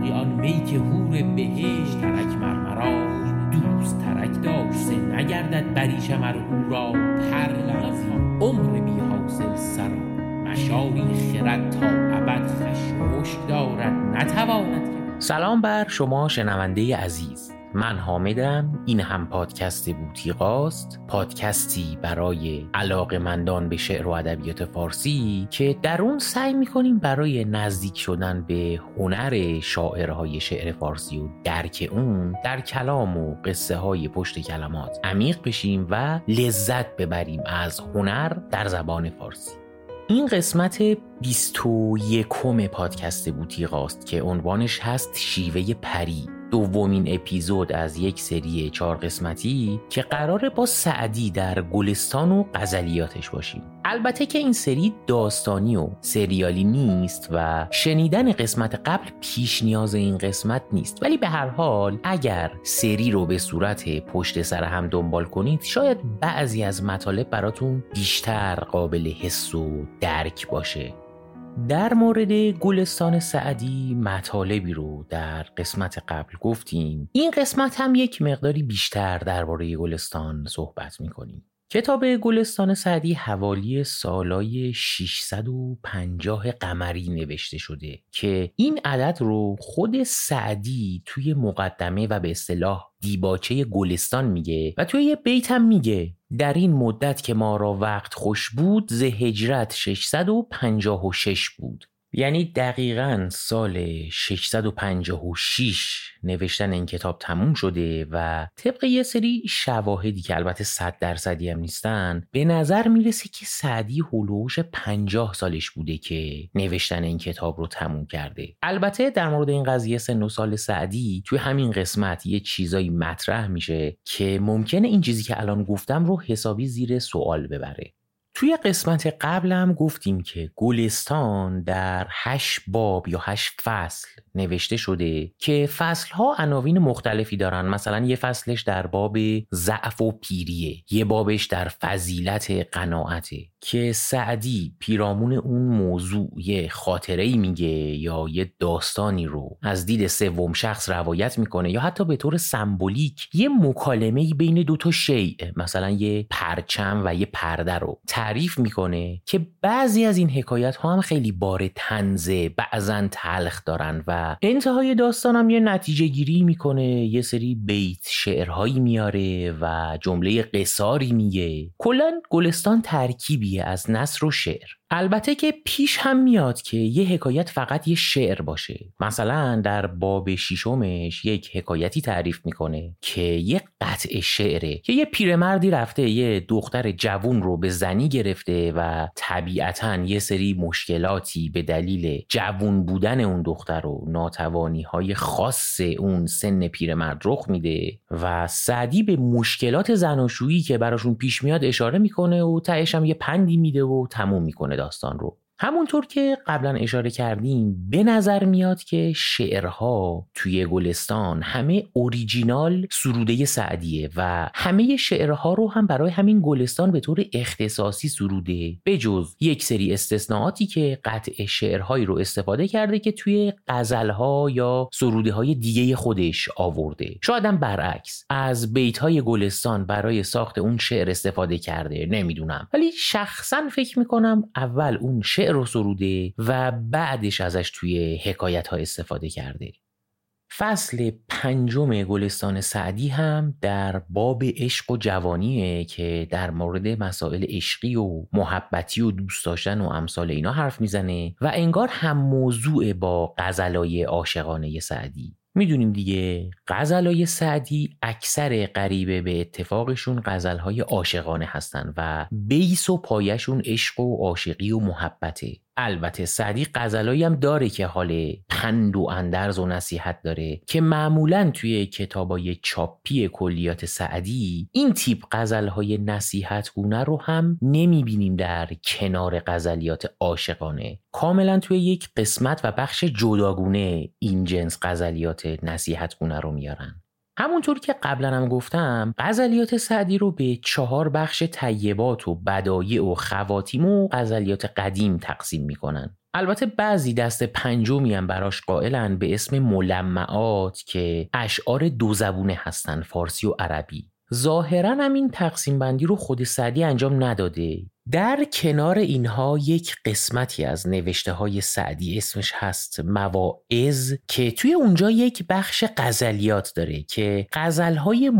ساقی آن می که هور بهشت ترک مرمراش دوست ترک داشت سه نگردد بریش مر او را. پر عمر بی حاصل سرا مشاری خرد تا ابد خشمشک دارد. نتواند سلام بر شما شنونده عزیز. من حامدم. این هم پادکست بوتیقاست. پادکستی برای علاقمندان به شعر و ادبیات فارسی که در اون سعی می‌کنیم برای نزدیک شدن به هنر شاعرهای شعر فارسی و درک اون در کلام و قصه های پشت کلمات عمیق بشیم و لذت ببریم از هنر در زبان فارسی. این قسمت 21 پادکست بوتیقاست که عنوانش هست شیوه پری. دومین اپیزود از یک سری چهار قسمتی که قراره با سعدی در گلستان و غزلیاتش باشیم. البته که این سری داستانی و سریالی نیست و شنیدن قسمت قبل پیش نیاز این قسمت نیست. ولی به هر حال اگر سری رو به صورت پشت سر هم دنبال کنید شاید بعضی از مطالب براتون بیشتر قابل حس و درک باشه. در مورد گلستان سعدی مطالبی رو در قسمت قبل گفتیم. این قسمت هم یک مقداری بیشتر درباره گلستان صحبت می‌کنیم. کتاب گلستان سعدی حوالی سالای 650 قمری نوشته شده که این عدد رو خود سعدی توی مقدمه و به اصطلاح دیباچه گلستان میگه و توی یه بیت هم میگه. در این مدت که ما را وقت خوش بود ز هجرت 656 بود. یعنی دقیقا سال 656 نوشتن این کتاب تموم شده و طبق یه سری شواهدی که البته صد درصدی هم نیستن به نظر می‌رسه که سعدی هلوش 50 سالش بوده که نوشتن این کتاب رو تموم کرده. البته در مورد این قضیه سن و سال سعدی توی همین قسمت یه چیزایی مطرح میشه که ممکنه این چیزی که الان گفتم رو حسابی زیر سوال ببره. توی قسمت قبلم گفتیم که گلستان در هشت باب یا هشت فصل نوشته شده که فصل ها عناوین مختلفی دارن. مثلا یه فصلش در باب ضعف و پیریه یه بابش در فضیلت قناعته که سعدی پیرامون اون موضوع یه خاطره ای میگه یا یه داستانی رو از دید سوم شخص روایت می‌کنه یا حتی به طور سمبولیک یه مکالمه بین دو تا شیء مثلا یه پرچم و یه پرده رو. تعریف می‌کنه که بعضی از این حکایت ها هم خیلی بار تنزه بعضا تلخ دارن و انتهای داستانم یه نتیجه گیری می‌کنه یه سری بیت شعرهایی میاره و جمله قصاری میگه. کلا گلستان ترکیبیه از نصر و شعر. البته که پیش هم میاد که یه حکایت فقط یه شعر باشه. مثلا در باب شیشمش یک حکایتی تعریف می‌کنه که یه قطع شعره که یه پیرمردی رفته یه دختر جوون رو به زنی گرفته و طبیعتا یه سری مشکلاتی به دلیل جوون بودن اون دختر و ناتوانی های خاص اون سن پیرمرد رخ میده و سعدی به مشکلات زناشویی که براشون پیش میاد اشاره می‌کنه و تهش هم یه پندی میده و تموم می‌کنه. داستان رو همونطور که قبلا اشاره کردیم به نظر میاد که شعرها توی گلستان همه اوریجینال سروده سعدیه و همه شعرها رو هم برای همین گلستان به طور اختصاصی سروده. به جز یک سری استثناءاتی که قطع شعرهایی رو استفاده کرده که توی غزلها یا سروده های دیگه خودش آورده. شاید هم برعکس از بیت های گلستان برای ساخت اون شعر استفاده کرده. نمی‌دونم. ولی شخصا فکر می‌کنم اول اون شعر رو سروده و بعدش ازش توی حکایت ها استفاده کرده. فصل پنجم گلستان سعدی هم در باب عشق و جوانیه که در مورد مسائل عشقی و محبتی و دوست داشتن و امثال اینا حرف می‌زنه و انگار هم موضوع با غزلای عاشقانه سعدی. می‌دونیم دیگه. غزلای سعدی اکثر غریبه به اتفاقشون غزلهای عاشقانه هستن و بیس و پایشون عشق و عاشقی و محبته. البته سعدی غزلایی هم داره که حال پند و اندرز و نصیحت داره که معمولا توی کتابای چاپی کلیات سعدی این تیپ غزلهای نصیحت گونه رو هم نمی‌بینیم در کنار غزلیات عاشقانه. کاملا توی یک قسمت و بخش جداگونه این جنس غزلیات نصیحت گونه رو میارن. همونطور که قبلا هم گفتم غزلیات سعدی رو به چهار بخش طیبات و بدایع و خواتیم و غزلیات قدیم تقسیم می‌کنن. البته بعضی دست پنجمی هم براش قائلن به اسم ملمعات که اشعار دو زبونه هستن فارسی و عربی. ظاهرا هم این تقسیم بندی رو خود سعدی انجام نداده. در کنار اینها یک قسمتی از نوشته های سعدی اسمش هست مواعظ که توی اونجا یک بخش غزلیات داره که غزل های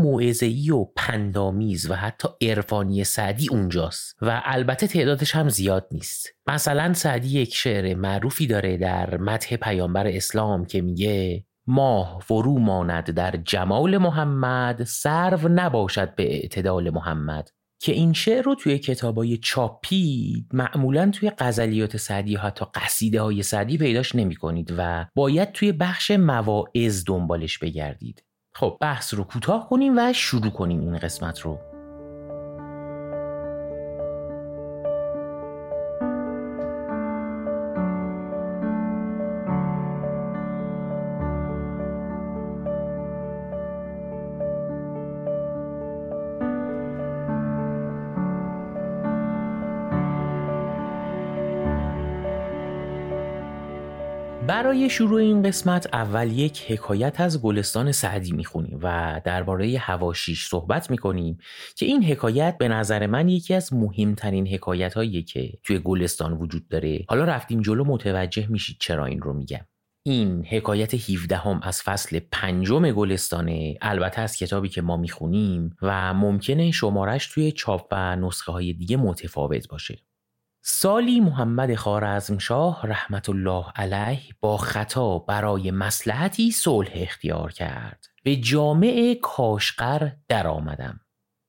و پندامیز و حتی عرفانی سعدی اونجاست و البته تعدادش هم زیاد نیست. مثلا سعدی یک شعر معروفی داره در متح پیامبر اسلام که میگه ماه فرو ماند در جمال محمد سرو نباشد به اعتدال محمد. که این شعر رو توی کتابای چاپی معمولا توی غزلیات سعدی یا حتی قصیده های سعدی پیداش نمی کنید و باید توی بخش مواعظ دنبالش بگردید. خب بحث رو کوتاه کنیم و شروع کنیم این قسمت رو. برای شروع این قسمت اول یک حکایت از گلستان سعدی می‌خونیم و درباره هواشیش صحبت می‌کنیم که این حکایت به نظر من یکی از مهمترین حکایت هایی که توی گلستان وجود داره. حالا رفتیم جلو متوجه میشید چرا این رو میگم. این حکایت 17 هم از فصل پنجم گلستانه. البته از کتابی که ما می‌خونیم و ممکنه شمارش توی چاپ و نسخه های دیگه متفاوت باشه. سالی محمد خارزمشاه رحمت الله علیه با خطا برای مسلحتی صلح اختیار کرد. به جامع کاشقر درآمدم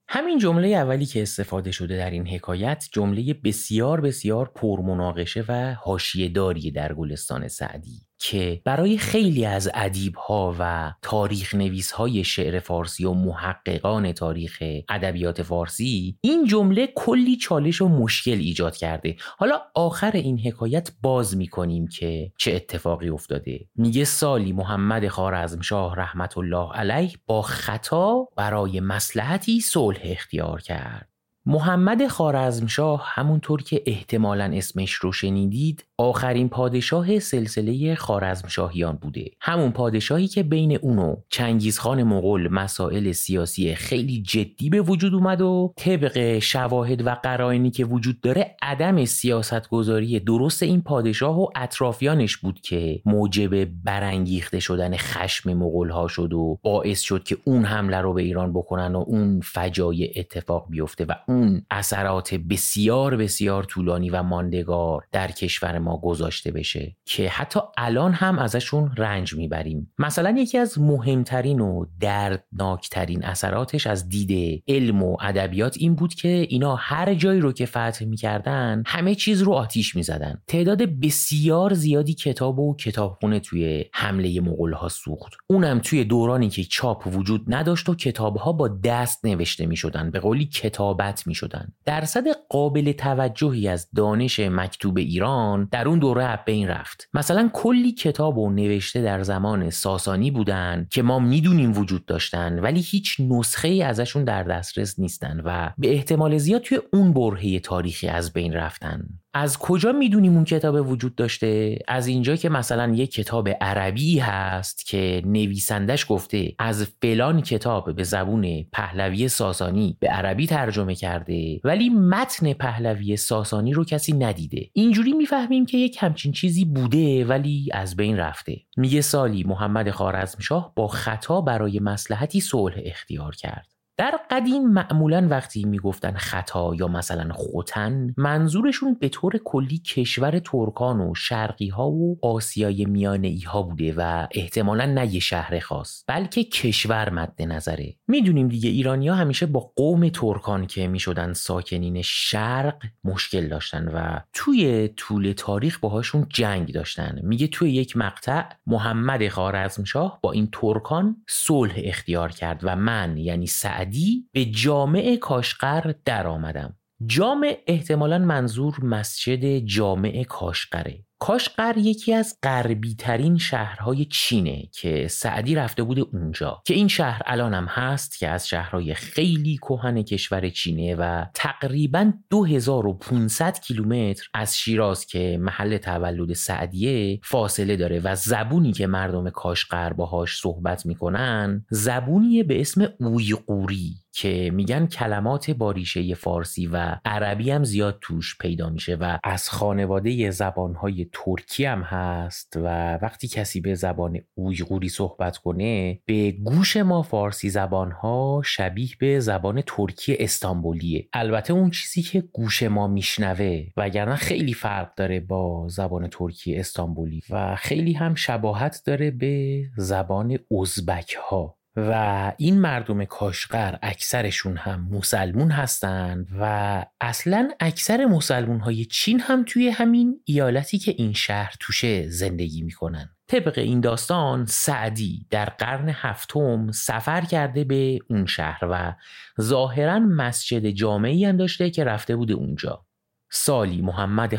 همین جمله اولی که استفاده شده در این حکایت جمله بسیار بسیار پرمناقشه و حاشیه داری در گلستان سعدی. که برای خیلی از ادیب ها و تاریخ نویس های شعر فارسی و محققان تاریخ ادبیات فارسی این جمله کلی چالش و مشکل ایجاد کرده. حالا آخر این حکایت باز می‌کنیم که چه اتفاقی افتاده. میگه سالی محمد خارزمشاه رحمت الله علیه با خطا برای مسلحتی صلح اختیار کرد. محمد خارزمشاه همونطور که احتمالا اسمش رو شنیدید آخرین پادشاه سلسله خارزمشاهیان بوده. همون پادشاهی که بین اونو چنگیزخان مغول مسائل سیاسی خیلی جدی به وجود اومد و طبق شواهد و قرائنی که وجود داره عدم سیاستگذاری درست این پادشاه و اطرافیانش بود که موجب برانگیخته شدن خشم مغول ها شد و باعث شد که اون حمله رو به ایران بکنن و اون فجایع اتفاق بیفته و اون اثرات بسیار بسیار طولانی و ماندگار در کشور ما گذاشته بشه که حتی الان هم ازشون رنج می‌بریم. مثلا یکی از مهمترین و دردناکترین اثراتش از دید علم و ادبیات این بود که اینا هر جایی رو که فتح می‌کردن همه چیز رو آتیش می‌زدن. تعداد بسیار زیادی کتاب و کتابخونه توی حمله مغول ها سوخت. اونم توی دورانی که چاپ وجود نداشت و کتاب ها با دست نوشته می‌شدن. به قولی کتابت می‌شدن. درصد قابل توجهی از دانش مکتوب ایران در اون دوره بین رفت. مثلا کلی کتاب و نوشته در زمان ساسانی بودن که ما می‌دونیم وجود داشتن ولی هیچ نسخه ای ازشون در دسترس نیستن و به احتمال زیاد توی اون برهه تاریخی از بین رفتن. از کجا می‌دونیم اون کتاب وجود داشته؟ از اینجا که مثلا یک کتاب عربی هست که نویسندش گفته از فلان کتاب به زبون پهلوی ساسانی به عربی ترجمه کرده ولی متن پهلوی ساسانی رو کسی ندیده. اینجوری می‌فهمیم که یک همچین چیزی بوده ولی از بین رفته. میگه سالی محمد خارزمشاه با خطا برای مسلحتی صلح اختیار کرد. در قدیم معمولا وقتی می‌گفتن خطا یا مثلا خوتن منظورشون به طور کلی کشور ترکان و شرقی ها و آسیای میانه ای ها بوده و احتمالا نه یه شهر خاص بلکه کشور مد نظره. می‌دونیم دیگه ایرانیا همیشه با قوم ترکان که می‌شدن ساکنین شرق مشکل داشتن و توی طول تاریخ باهاشون جنگ داشتن. میگه توی یک مقطع محمد خارزمشاه با این ترکان صلح اختیار کرد و من یعنی سعد به جامع کاشقر در آمدم جامع احتمالا منظور مسجد جامع کاشقره. کاشقر یکی از غربی ترین شهرهای چینه که سعدی رفته بوده اونجا که این شهر الان هم هست که از شهرهای خیلی کهن کشور چینه و تقریبا 2500 کیلومتر از شیراز که محل تولد سعدیه فاصله داره و زبونی که مردم کاشقر باهاش صحبت می‌کنن زبونیه به اسم اویقوری. که میگن کلمات باریشه فارسی و عربی هم زیاد توش پیدا میشه و از خانواده زبانهای ترکی هم هست و وقتی کسی به زبان اویغوری صحبت کنه به گوش ما فارسی زبانها شبیه به زبان ترکی استانبولیه. البته اون چیزی که گوش ما میشنوه وگرنه خیلی فرق داره با زبان ترکی استانبولی و خیلی هم شباهت داره به زبان ازبک ها و این مردم کاشقر اکثرشون هم مسلمون هستند و اصلا اکثر مسلمون های چین هم توی همین ایالتی که این شهر توشه زندگی می‌کنن. طبق این داستان سعدی در قرن هفتم سفر کرده به اون شهر و ظاهرا مسجد جامعی هم داشته که رفته بوده اونجا. سالی محمد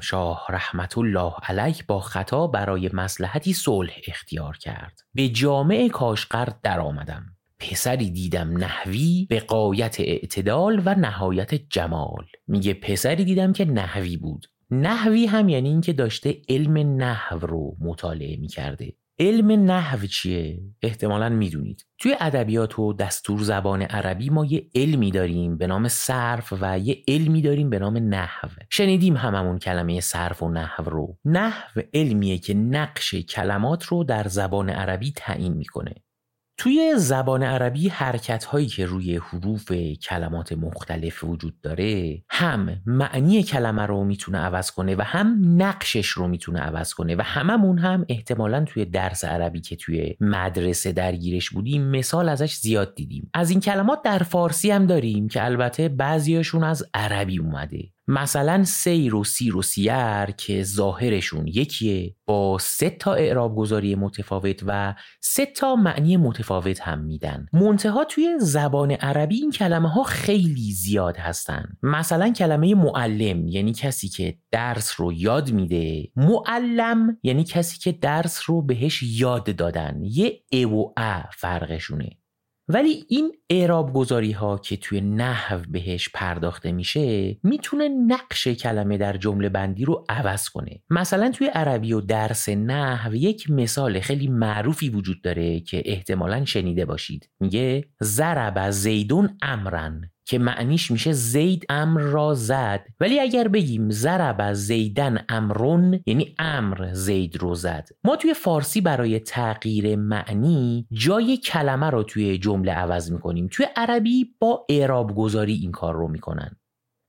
شاه رحمت الله علیه با خطا برای مسلحتی صلح اختیار کرد. به جامع کاشقر درآمدم. پسری دیدم نحوی به قایت اعتدال و نهایت جمال. میگه پسری دیدم که نحوی بود. نحوی هم یعنی اینکه داشته علم نحو رو مطالعه می‌کرده. علم نحو چیه؟ احتمالا می‌دونید. توی ادبیات و دستور زبان عربی ما یه علمی داریم به نام صرف و یه علمی داریم به نام نحو. شنیدیم هممون کلمه صرف و نحو رو. نحو علمیه که نقش کلمات رو در زبان عربی تعیین می‌کنه. توی زبان عربی حرکت هایی که روی حروف کلمات مختلف وجود داره هم معنی کلمه رو می‌تونه عوض کنه و هم نقشش رو می‌تونه عوض کنه و هممون هم احتمالا توی درس عربی که توی مدرسه درگیرش بودیم مثال ازش زیاد دیدیم. از این کلمات در فارسی هم داریم که البته بعضیاشون از عربی اومده. مثلا سیر و سیر و سیر که ظاهرشون یکیه با سه تا اعراب گذاری متفاوت و سه تا معنی متفاوت هم میدن. منتها توی زبان عربی این کلمه ها خیلی زیاد هستن. مثلا کلمه معلم یعنی کسی که درس رو یاد میده. معلم یعنی کسی که درس رو بهش یاد دادن. یه ا و ا فرقشونه. ولی این اعراب گذاری ها که توی نحو بهش پرداخته میشه می‌تونه نقش کلمه در جمله بندی رو عوض کنه. مثلا توی عربی و درس نحو یک مثال خیلی معروفی وجود داره که احتمالا شنیده باشید. میگه ضرب زیدون امرن که معنیش میشه زید امر را زد. ولی اگر بگیم ضرب زیدن امرون یعنی امر زید رو زد. ما توی فارسی برای تغییر معنی جای کلمه رو توی جمله عوض می‌کنیم. توی عربی با اعراب گذاری این کار رو می‌کنن.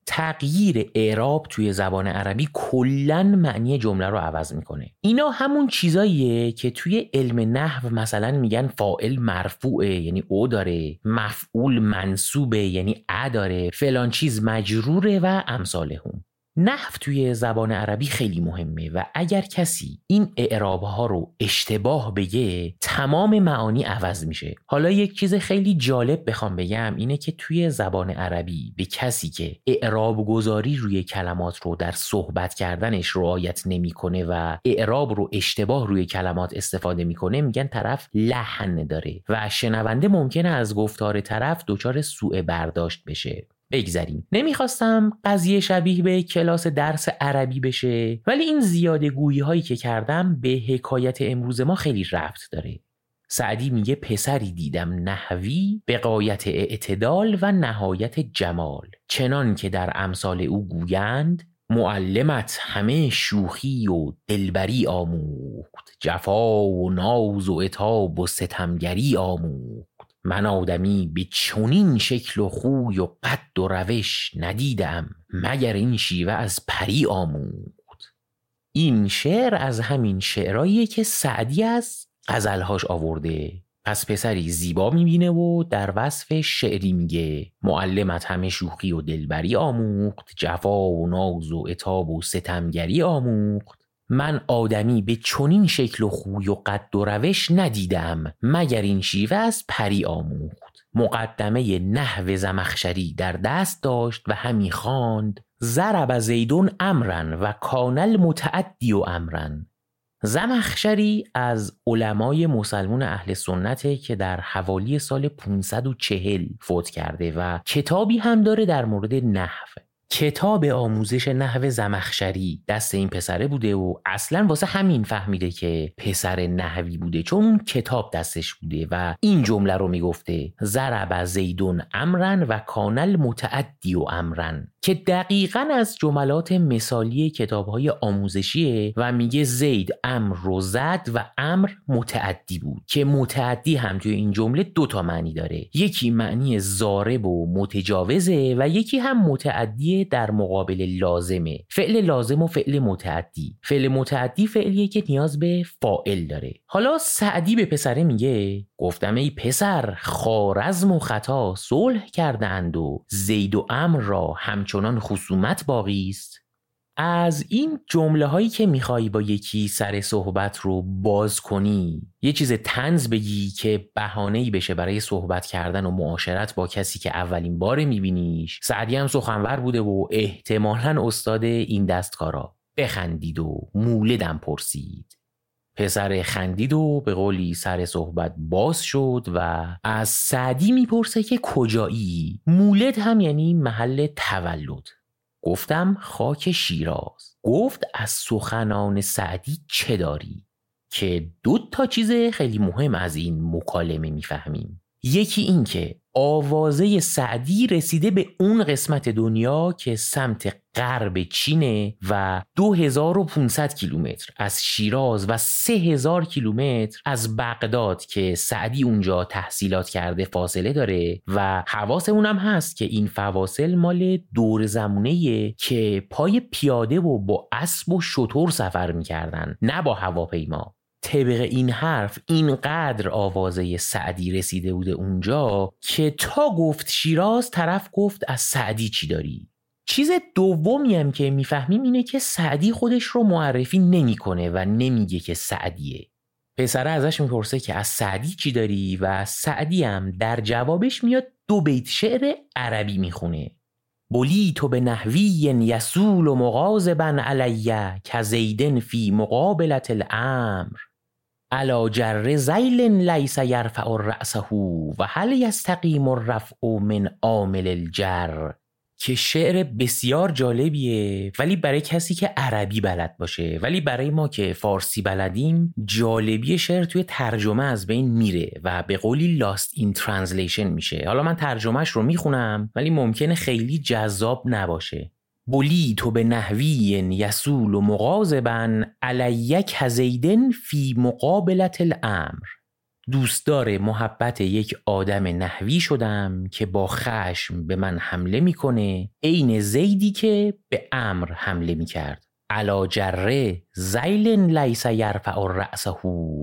تغییر اعراب توی زبان عربی کلا معنی جمله رو عوض می‌کنه. اینا همون چیزاییه که توی علم نحو مثلا میگن فائل مرفوعه یعنی او داره مفعول منصوبه یعنی ا داره فلان چیز مجروره و امثال هم. نحو توی زبان عربی خیلی مهمه و اگر کسی این اعراب ها رو اشتباه بگه تمام معانی عوض میشه. حالا یک چیز خیلی جالب بخوام بگم اینه که توی زبان عربی به کسی که اعراب گذاری روی کلمات رو در صحبت کردنش رعایت نمی‌کنه و اعراب رو اشتباه روی کلمات استفاده می‌کنه میگن طرف لحن داره و شنونده ممکنه از گفتار طرف دچار سوء برداشت بشه. بگذریم. نمی‌خواستم قضیه شبیه به کلاس درس عربی بشه ولی این زیاده گویی هایی که کردم به حکایت امروز ما خیلی ربط داره. سعدی میگه پسری دیدم نحوی به قایت اعتدال و نهایت جمال. چنان که در امثال او گویند معلمت همه شوخی و دلبری آموخت جفا و ناز و اتاب و ستمگری آموخت. من آدمی به چونین شکل و خوی و قد و روش ندیدم مگر این شیوه از پری آموخت. این شعر از همین شعرهاییه که سعدی از غزلهاش آورده. پس پسری زیبا می‌بینه و در وصف شعری میگه معلمت همه شوخی و دلبری آموخت جفا و ناز و اتاب و ستمگری آموخت. من آدمی به چنین شکل و خوی و قد و روش ندیدم مگر این شیوه از پری آموخت. مقدمه نحو زمخشری در دست داشت و همی خواند ضرب زیدون امرن و کانل متعدی و امرن. زمخشری از علمای مسلمون اهل سنته که در حوالی سال 540 فوت کرده و کتابی هم داره در مورد نحو. کتاب آموزش نحو زمخشری دست این پسره بوده و اصلا واسه همین فهمیده که پسر نحوی بوده چون اون کتاب دستش بوده و این جمله رو می‌گفته ضرب زیدون امرن و کانل متعدی و امرن که دقیقا از جملات مثالی کتاب های آموزشیه و میگه زید امر رو زد و امر متعدی بود که متعدی هم توی این جمله دوتا معنی داره. یکی معنی زارب و متجاوزه و یکی هم متعدی در مقابل لازمه. فعل لازم و فعل متعدی. فعل متعدی فعلیه که نیاز به فائل داره. حالا سعدی به پسره میگه گفتم ای پسر خارزم و خطا صلح کرده و زید و امر را همچنان خصومت باقی است. از این جمله هایی که میخوایی با یکی سر صحبت رو باز کنی یه چیز تنز بگی که بهانه ای بشه برای صحبت کردن و معاشرت با کسی که اولین بار میبینیش. سعدی هم سخنور بوده و احتمالا استاد این دستکارا بخندید و مولدم پرسید. پسر خندید و به قولی سر صحبت باز شد و از سعدی می‌پرسه که کجایی؟ مولد هم یعنی محل تولد. گفتم خاک شیراز. گفت از سخنان سعدی چه داری؟ که دو تا چیز خیلی مهم از این مکالمه می‌فهمیم. یکی این که آوازه سعدی رسیده به اون قسمت دنیا که سمت غرب چینه و 2500 کیلومتر از شیراز و 3000 کیلومتر از بغداد که سعدی اونجا تحصیلات کرده فاصله داره و حواسمون هم هست که این فواصل مال دور زمونه که پای پیاده و با اسب و شطور سفر می‌کردن نه با هواپیما. طبق این حرف اینقدر آوازه سعدی رسیده بوده اونجا که تا گفت شیراز طرف گفت از سعدی چی داری؟ چیز دومی هم که می‌فهمیم اینه که سعدی خودش رو معرفی نمی‌کنه و نمیگه که سعدیه. پسره ازش می‌پرسه که از سعدی چی داری؟ و سعدی هم در جوابش میاد دو بیت شعر عربی می‌خونه. بولی تو به نحوی یسول و مغازبن علیه که زیدن فی مقابلت الامر. علا جر زیل لیس یرفع رأسه و هل یستقیم الرفع من عامل الجر. که شعر بسیار جالبیه ولی برای کسی که عربی بلد باشه ولی برای ما که فارسی بلدیم جالبی شعر توی ترجمه از بین میره و به قولی lost in translation میشه. حالا من ترجمهش رو می‌خونم ولی ممکنه خیلی جذاب نباشه. تو به نحوی یسول و مغازبن علیک هزیدن فی مقابلت الامر. دوستدار محبت یک آدم نحوی شدم که با خشم به من حمله می‌کنه عین زیدی که به امر حمله می‌کرد. علا جره زیل لیس یرفع رأسه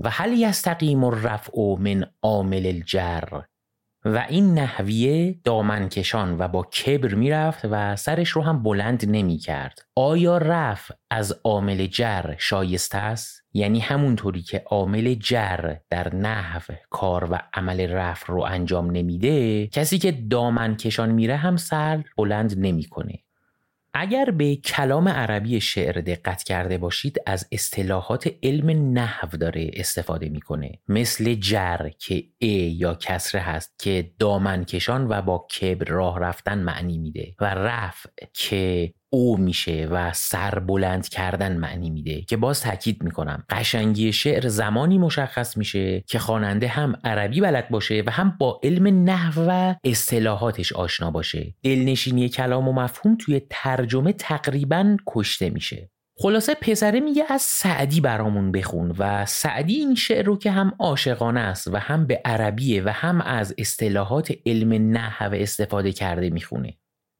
و هل یستقیم الرفع من عامل الجر؟ و این نحویه دامنکشان و با کبر می‌رفت و سرش رو هم بلند نمی کرد. آیا رف از عامل جر شایسته است؟ یعنی همونطوری که عامل جر در نحو کار و عمل رف رو انجام نمیده کسی که دامنکشان میره هم سر بلند نمی‌کنه. اگر به کلام عربی شعر دقت کرده باشید از اصطلاحات علم نحو داره استفاده می‌کنه. مثل جر که ا یا کسره هست که دامن کشان و با کبر راه رفتن معنی میده. و رفع که او میشه و سر بلند کردن معنی میده که باز تاکید می‌کنم. قشنگی شعر زمانی مشخص میشه که خواننده هم عربی بلد باشه و هم با علم نحو و اصطلاحاتش آشنا باشه. دلنشینی کلام و مفهوم توی ترجمه تقریبا کشته میشه. خلاصه پسره میگه از سعدی برامون بخون و سعدی این شعر رو که هم عاشقانه است و هم به عربیه و هم از اصطلاحات علم نحو استفاده کرده می‌خونه.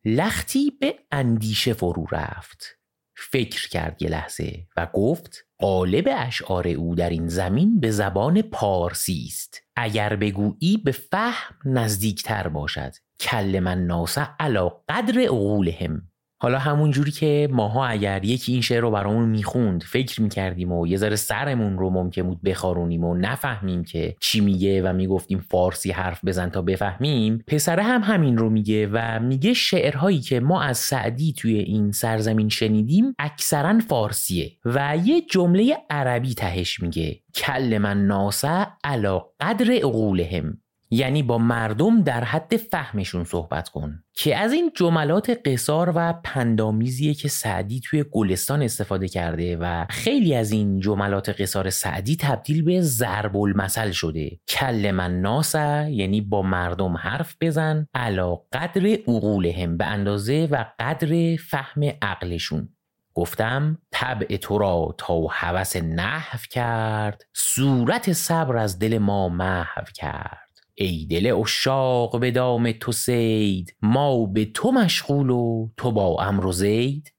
لختی به اندیشه فرو رفت. فکر کرد یه لحظه و گفت قالب اشعار او در این زمین به زبان پارسی است. اگر بگویی به فهم نزدیکتر باشد. کل من ناسه علا قدر عقولهم. حالا همون جوری که ماها اگر یکی این شعر رو برامون می‌خوند فکر می‌کردیم و یه ذره سرمون رو ممکن بود بخارونیم و نفهمیم که چی میگه و می‌گفتیم فارسی حرف بزن تا بفهمیم پسره هم همین رو میگه و میگه شعرهایی که ما از سعدی توی این سرزمین شنیدیم اکثرا فارسیه و یه جمله عربی تهش میگه کل من ناسه علا قدر عقولهم. یعنی با مردم در حد فهمشون صحبت کن که از این جملات قصار و پندامیزیه که سعدی توی گلستان استفاده کرده و خیلی از این جملات قصار سعدی تبدیل به ضرب المثل شده. کل من ناسه یعنی با مردم حرف بزن علا قدر عقولهم به اندازه و قدر فهم عقلشون. گفتم طبع تو را تا هوس نحو کرد صورت صبر از دل ما محو کرد. ای دل اشاق به دام تو سید ما به تو مشغول و تو با امر و زید.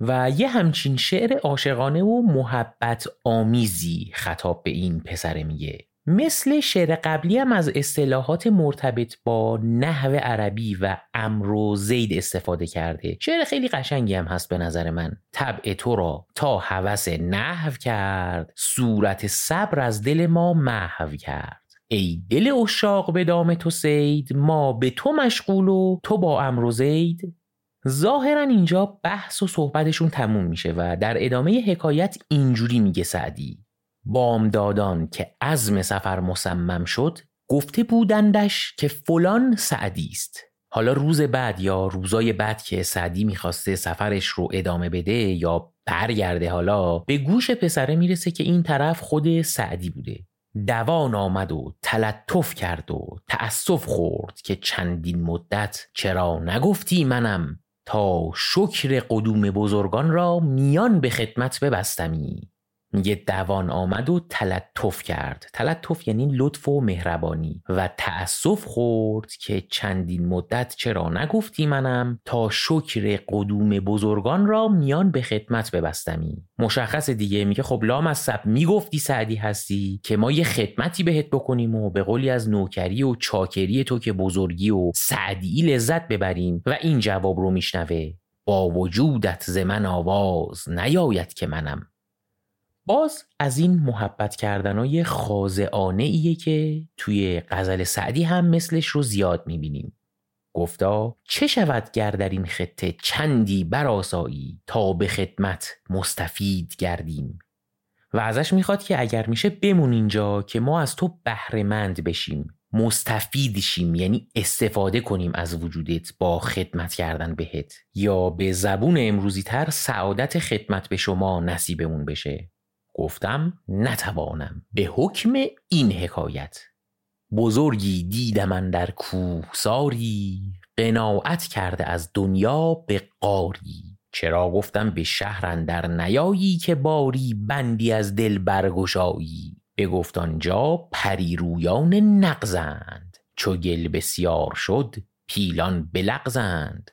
و یه همچین شعر عاشقانه و محبت آمیزی خطاب به این پسر میگه. مثل شعر قبلی هم از اصطلاحات مرتبط با نحو عربی و امر و زید استفاده کرده. شعر خیلی قشنگی هم هست به نظر من. طبع تو را تا هوس نحو کرد صورت صبر از دل ما محو کرد. ای دل اشاق به دام تو سید ما به تو مشغول و تو با امر زید. ظاهرا اینجا بحث و صحبتشون تموم میشه و در ادامه حکایت اینجوری میگه سعدی. بامدادان که عزم سفر مصمم شد گفته بودندش که فلان سعدی است. حالا روز بعد یا روزای بعد که سعدی می‌خواسته سفرش رو ادامه بده یا برگرده حالا به گوش پسره می‌رسه که این طرف خود سعدی بوده. دوان آمد و تلطف کرد و تأسف خورد که چندین مدت چرا نگفتی منم تا شکر قدوم بزرگان را میان به خدمت ببستمی. میگه دوان آمد و تلطف کرد. تلطف یعنی لطف و مهربانی. و تأسف خورد که چندین مدت چرا نگفتی منم تا شکر قدوم بزرگان را میان به خدمت ببستمی. مشخص دیگه میگه خب لام از سب می‌گفتی سعدی هستی که ما یه خدمتی بهت بکنیم و به قولی از نوکری و چاکری تو که بزرگی و سعدی لذت ببریم. و این جواب رو میشنوه. با وجودت ز من آواز نیاید که منم. باز از این محبت کردنای خازعانه ایه که توی غزل سعدی هم مثلش رو زیاد می‌بینیم. گفتا چه شود گر در این خطه چندی براسایی تا به خدمت مستفید گردیم؟ و ازش می‌خواد که اگر میشه بمون اینجا که ما از تو بهرهمند بشیم مستفید شیم یعنی استفاده کنیم از وجودت با خدمت کردن بهت. یا به زبون امروزی تر سعادت خدمت به شما نصیبمون بشه. گفتم نتوانم. به حکم این حکایت. بزرگی دیدم من در کوهساری قناعت کرده از دنیا به قاری. چرا گفتم به شهر در نیایی که باری بندی از دل برگشایی؟ بگفت آنجا پریرویان نقزند چو گل بسیار شد پیلان بلغزند.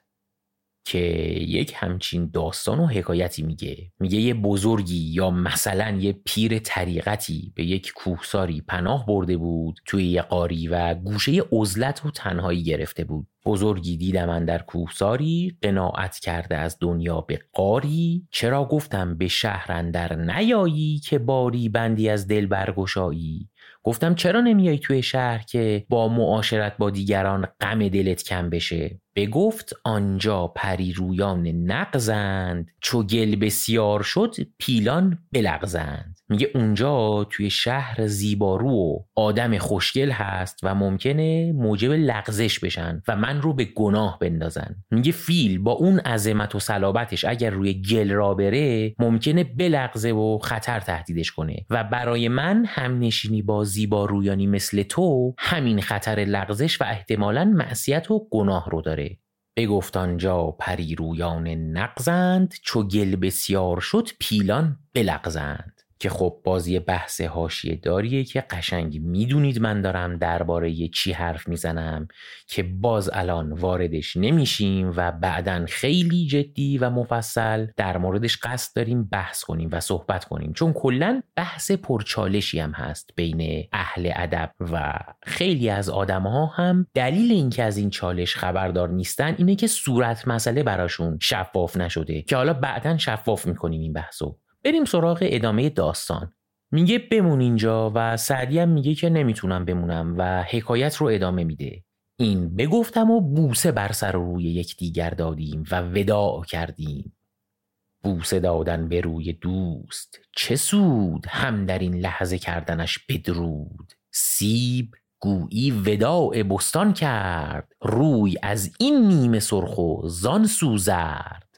که یک همچین داستان و حکایتی میگه. میگه یه بزرگی یا مثلا یه پیر طریقتی به یک کوهساری پناه برده بود توی یه قاری و گوشه عزلت و تنهایی گرفته بود. بزرگی دیدم من در کوهساری قناعت کرده از دنیا به قاری. چرا گفتم به شهر اندر نیایی که باری بندی از دل برگشایی؟ گفتم چرا نمیای توی شهر که با معاشرت با دیگران غم دلت کم بشه؟ بگفت آنجا پری رویان نقزند چو گل بسیار شد پیلان بلغزند. میگه اونجا توی شهر زیبارو و آدم خوشگل هست و ممکنه موجب لغزش بشن و من رو به گناه بندازن. میگه فیل با اون عظمت و صلابتش اگر روی گل را بره ممکنه بلغزه و خطر تهدیدش کنه. و برای من هم نشینی با زیبارویانی مثل تو همین خطر لغزش و احتمالا معصیت و گناه رو داره. بگفت آنجا پری رویان نقزند چو گل بسیار شد پیلان بلغزند. که خب بازی بحث هاشیه داریه که قشنگ می‌دونید من دارم درباره چی حرف می‌زنم که باز الان واردش نمیشیم و بعدا خیلی جدی و مفصل در موردش قصد داریم بحث کنیم و صحبت کنیم. چون کلا بحث پرچالشی هم هست بین اهل ادب و خیلی از آدم ها هم. دلیل اینکه از این چالش خبردار نیستن اینه که صورت مسئله براشون شفاف نشده که حالا بعدا شفاف می‌کنیم این بحثو. بریم سراغ ادامه داستان. میگه بمون اینجا و سعدی هم میگه که نمی‌تونم بمونم و حکایت رو ادامه میده. این بگفتم و بوسه بر سر و روی یکدیگر دادیم و وداع کردیم. بوسه دادن به روی دوست چه سود هم در این لحظه کردنش بدرود. سیب گویی وداع بستان کرد روی از این نیمه سرخ و زان سوزرد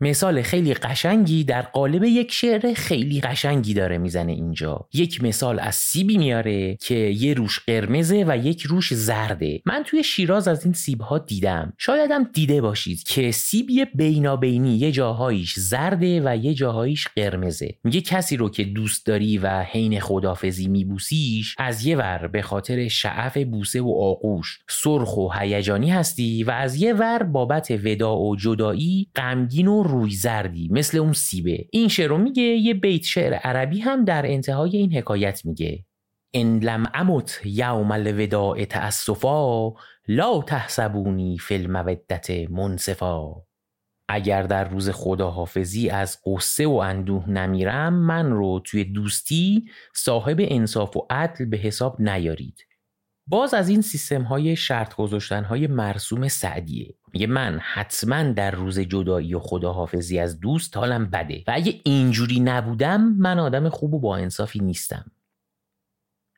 مثال خیلی قشنگی در قالب یک شعر خیلی قشنگی داره می‌زنه اینجا. یک مثال از سیبی میاره که یه روش قرمزه و یک روش زرده. من توی شیراز از این سیب ها دیدم شایدم دیده باشید که سیبی بینابینی یه جاهاییش زرده و یه جاهاییش قرمزه. میگه کسی رو که دوست داری و حین خدافزی میبوسیش از یه ور به خاطر شعف بوسه و آغوش سرخ و هیجانی هستی و از یه ور بابت ودا و جدایی غمگین و روی زردی مثل اون سیبه. این شعر رو میگه یه بیت شعر عربی هم در انتهای این حکایت میگه. ان لم امت یوم الوداع تاسفا لا تحسبونی فی المودت منصفا. اگر در روز خداحافظی از قصه و اندوه نمیرم من رو توی دوستی صاحب انصاف و عدل به حساب نیارید. باز از این سیستم های شرط گذاشتن های مرسوم سعدیه. میگه من حتما در روز جدایی و خداحافظی از دوست حالم بده و اگه اینجوری نبودم من آدم خوب و با انصافی نیستم.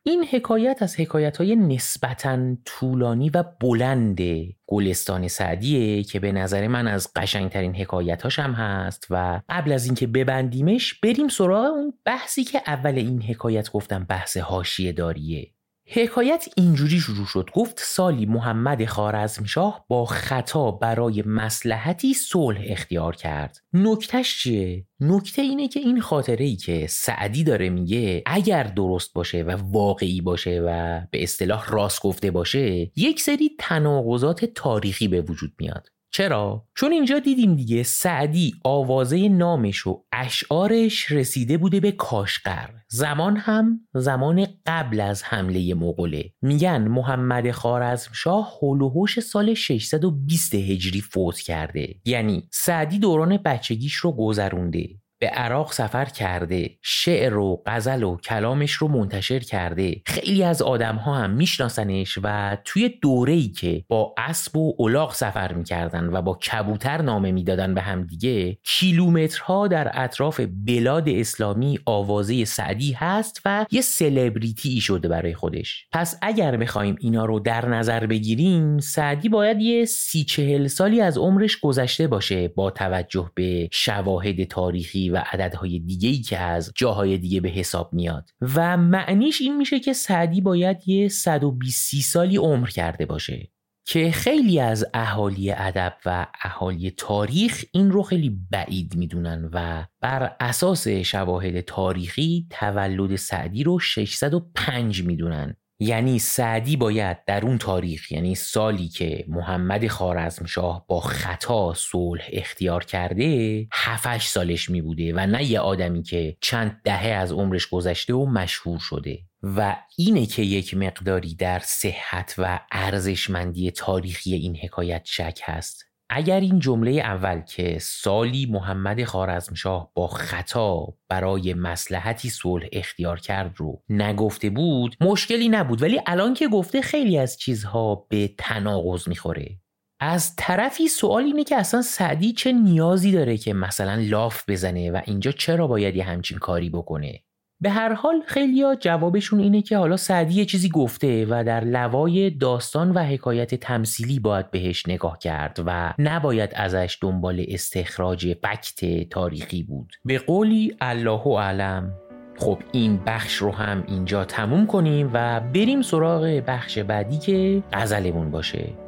این حکایت از حکایت های نسبتا طولانی و بلند گلستان سعدیه که به نظر من از قشنگترین حکایتاش هم هست و قبل از اینکه ببندیمش بریم سراغ اون بحثی که اول این حکایت گفتم بحث هاشیه داریه حکایت اینجوری شروع شد. گفت سالی محمد خارزمشاه با خطا برای مسلحتی صلح اختیار کرد. نکتش چیه؟ نکته اینه که این خاطره ای که سعدی داره میگه اگر درست باشه و واقعی باشه و به اصطلاح راست گفته باشه یک سری تناقضات تاریخی به وجود میاد. چرا؟ چون اینجا دیدیم دیگه سعدی آوازه نامش و اشعارش رسیده بوده به کاشقر. زمان هم زمان قبل از حمله مغوله. میگن محمد خارزمشاه هلوهوش سال 620 هجری فوت کرده. یعنی سعدی دوران بچگیش رو گذرونده. به عراق سفر کرده شعر و غزل و کلامش رو منتشر کرده. خیلی از آدم ها هم میشناسنش و توی دوره ای که با اسب و الاغ سفر می‌کردن و با کبوتر نامه می‌دادن به هم دیگه کیلومترها در اطراف بلاد اسلامی آوازه سعدی هست و یه سلبریتی شده برای خودش. پس اگر بخوایم اینا رو در نظر بگیریم سعدی باید یه سی چهل سالی از عمرش گذشته باشه با توجه به شواهد تاریخی و عددهای دیگه ای که از جاهای دیگه به حساب میاد. و معنیش این میشه که سعدی باید یه 120 سالی عمر کرده باشه. که خیلی از اهالی ادب و اهالی تاریخ این رو خیلی بعید می‌دونن و بر اساس شواهد تاریخی تولد سعدی رو 605 می‌دونن. یعنی سعدی باید در اون تاریخ یعنی سالی که محمد خارزمشاه با خطا صلح اختیار کرده 7 سالش می بوده و نه یه آدمی که چند دهه از عمرش گذشته و مشهور شده. و اینه که یک مقداری در صحت و ارزشمندی تاریخی این حکایت شک هست. اگر این جمله اول که سالی محمد خارزمشاه با خطا برای مسلحتی صلح اختیار کرد رو نگفته بود مشکلی نبود. ولی الان که گفته خیلی از چیزها به تناقض می‌خوره. از طرفی سوال اینه که اصلا سعدی چه نیازی داره که مثلا لاف بزنه و اینجا چرا باید یه همچین کاری بکنه؟ به هر حال خیلیا جوابشون اینه که حالا سعدی یه چیزی گفته و در لوای داستان و حکایت تمثیلی باید بهش نگاه کرد و نباید ازش دنبال استخراج فکت تاریخی بود. به قولی الله اعلم. خب این بخش رو هم اینجا تموم کنیم و بریم سراغ بخش بعدی که غزلمون باشه.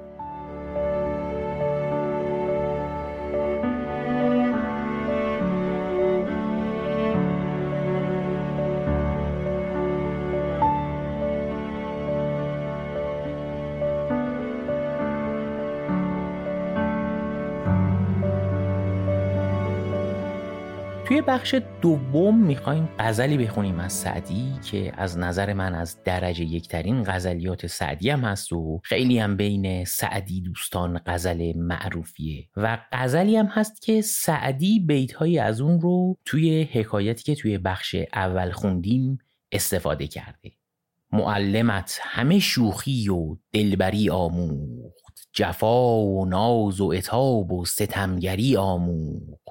توی بخش دوم می‌خوایم غزلی بخونیم از سعدی که از نظر من از درجه یکترین غزلیات سعدی هم هست و خیلی هم بین سعدی دوستان غزل معروفیه. و غزلی هم هست که سعدی بیتهایی از اون رو توی حکایتی که توی بخش اول خوندیم استفاده کرده. معلمت همه شوخی و دلبری آموخت جفا و ناز و اتاب و ستمگری آموخت.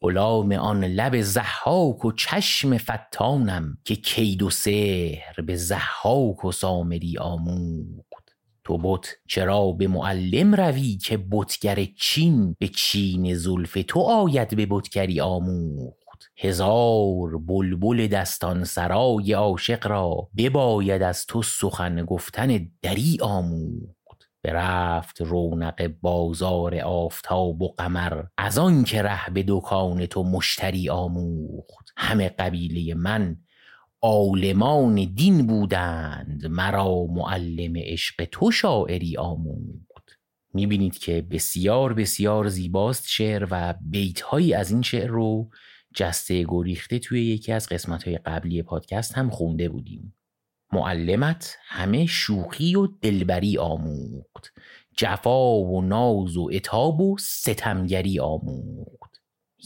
غلام آن لب زحاک و چشم فتانم که کید و سحر به زحاک و سامری آموخت. تو بت چرا به معلم روی که بتگر چین به چین زلف تو آید به بتگری آموخت؟ هزار بلبل دستان سرای عاشق را بباید از تو سخن گفتن دری آموخت. برفت رونق بازار آفتاب و قمر. از آن که ره به دکان تو مشتری آموخت. همه قبیله من عالمان دین بودند. مرا معلم عشق تو شاعری آموخت. می‌بینید که بسیار بسیار زیباست شعر و بیتهایی از این شعر رو جسته گریخته توی یکی از قسمتهای قبلی پادکست هم خونده بودیم. معلمت همه شوخی و دلبری آموخت. جفا و ناز و اتاب و ستمگری آموخت.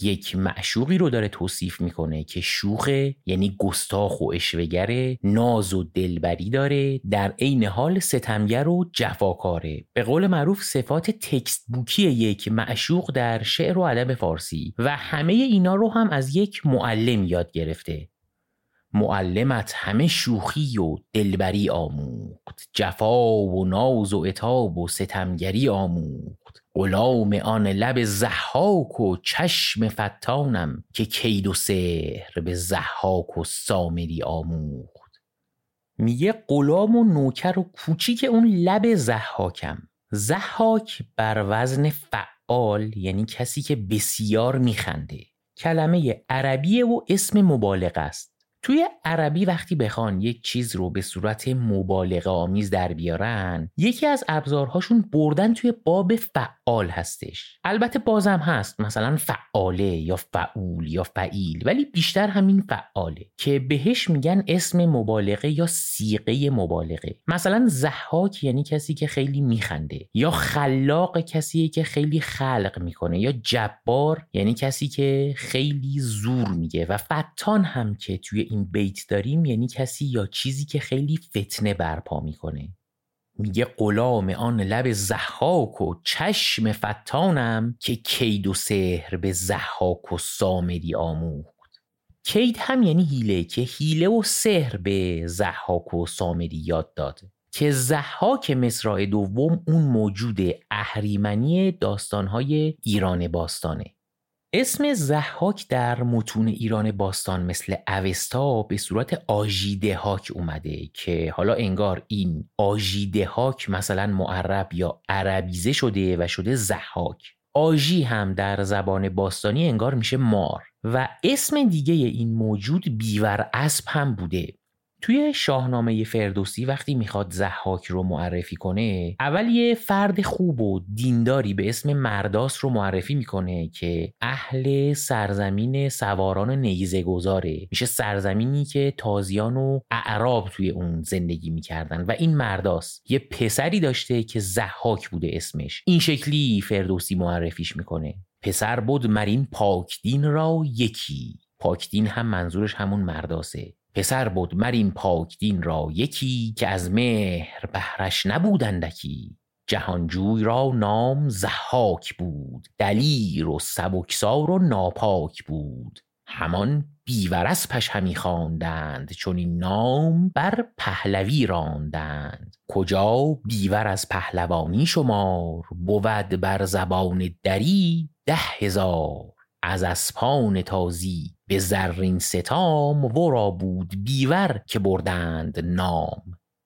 یک معشوقی رو داره توصیف می‌کنه که شوخه یعنی گستاخ و اشوگره ناز و دلبری داره در عین حال ستمگر و جفاکاره به قول معروف صفات تکست بوکی یک معشوق در شعر و ادب فارسی و همه اینا رو هم از یک معلم یاد گرفته. معلمت همه شوخی و دلبری آموخت. جفا و ناز و اتاب و ستمگری آموخت. غلام آن لب زحاک و چشم فتانم که کید و سحر به زحاک و سامری آموخت. میگه غلام و نوکر و کوچیک اون لب زحاکم زحاک بر وزن فعال یعنی کسی که بسیار میخنده. کلمه عربیه و اسم مبالغه است. توی عربی وقتی بخوان یک چیز رو به صورت مبالغه آمیز در بیارن یکی از ابزارهاشون بردن توی باب فعال هستش. البته بازم هست مثلا فعاله یا فعول یا فعیل ولی بیشتر همین فعاله که بهش میگن اسم مبالغه یا سیقه مبالغه. مثلا زحاک یعنی کسی که خیلی میخنده یا خلاق کسی که خیلی خلق می‌کنه یا جبار یعنی کسی که خیلی زور میگه و فتان هم که توی این بیت داریم یعنی کسی یا چیزی که خیلی فتنه برپا می‌کنه. میگه غلام آن لب زحاک و چشم فتانم که کید و سحر به زحاک و سامری آموخت. کید هم یعنی هیله که هیله و سحر به زحاک و سامری یاد داد که زحاک مصرع دوم اون موجود اهریمنی داستانهای ایران باستانه. اسم زحاک در متون ایران باستان مثل اوستا به صورت آژیدهاک اومده که حالا انگار این آژیدهاک مثلا معرب یا عربیزه شده و شده زحاک آژی هم در زبان باستانی انگار میشه مار و اسم دیگه این موجود بیور اسب هم بوده. توی شاهنامه فردوسی وقتی می‌خواد زحاک رو معرفی کنه اول یه فرد خوب و دینداری به اسم مرداس رو معرفی می‌کنه که اهل سرزمین سواران نیزه گذاره میشه سرزمینی که تازیان و اعراب توی اون زندگی می‌کردن و این مرداس یه پسری داشته که زحاک بوده اسمش. این شکلی فردوسی معرفیش می‌کنه. پسر بود مرین پاکدین را یکی. پاکدین هم منظورش همون مرداسه. پسر بود مرین پاکدین را یکی که از مهر بهرش نبودندکی جهانجوی را نام زحاک بود دلیر و سبکسار و ناپاک بود. همان بیورس پش همی خواندند چون این نام بر پهلوی راندند. کجا بیور از پهلوانی شمار بود بر زبان دری ده هزار. از اسپان تازی به زرین ستام ورا بود بیور که بردند نام.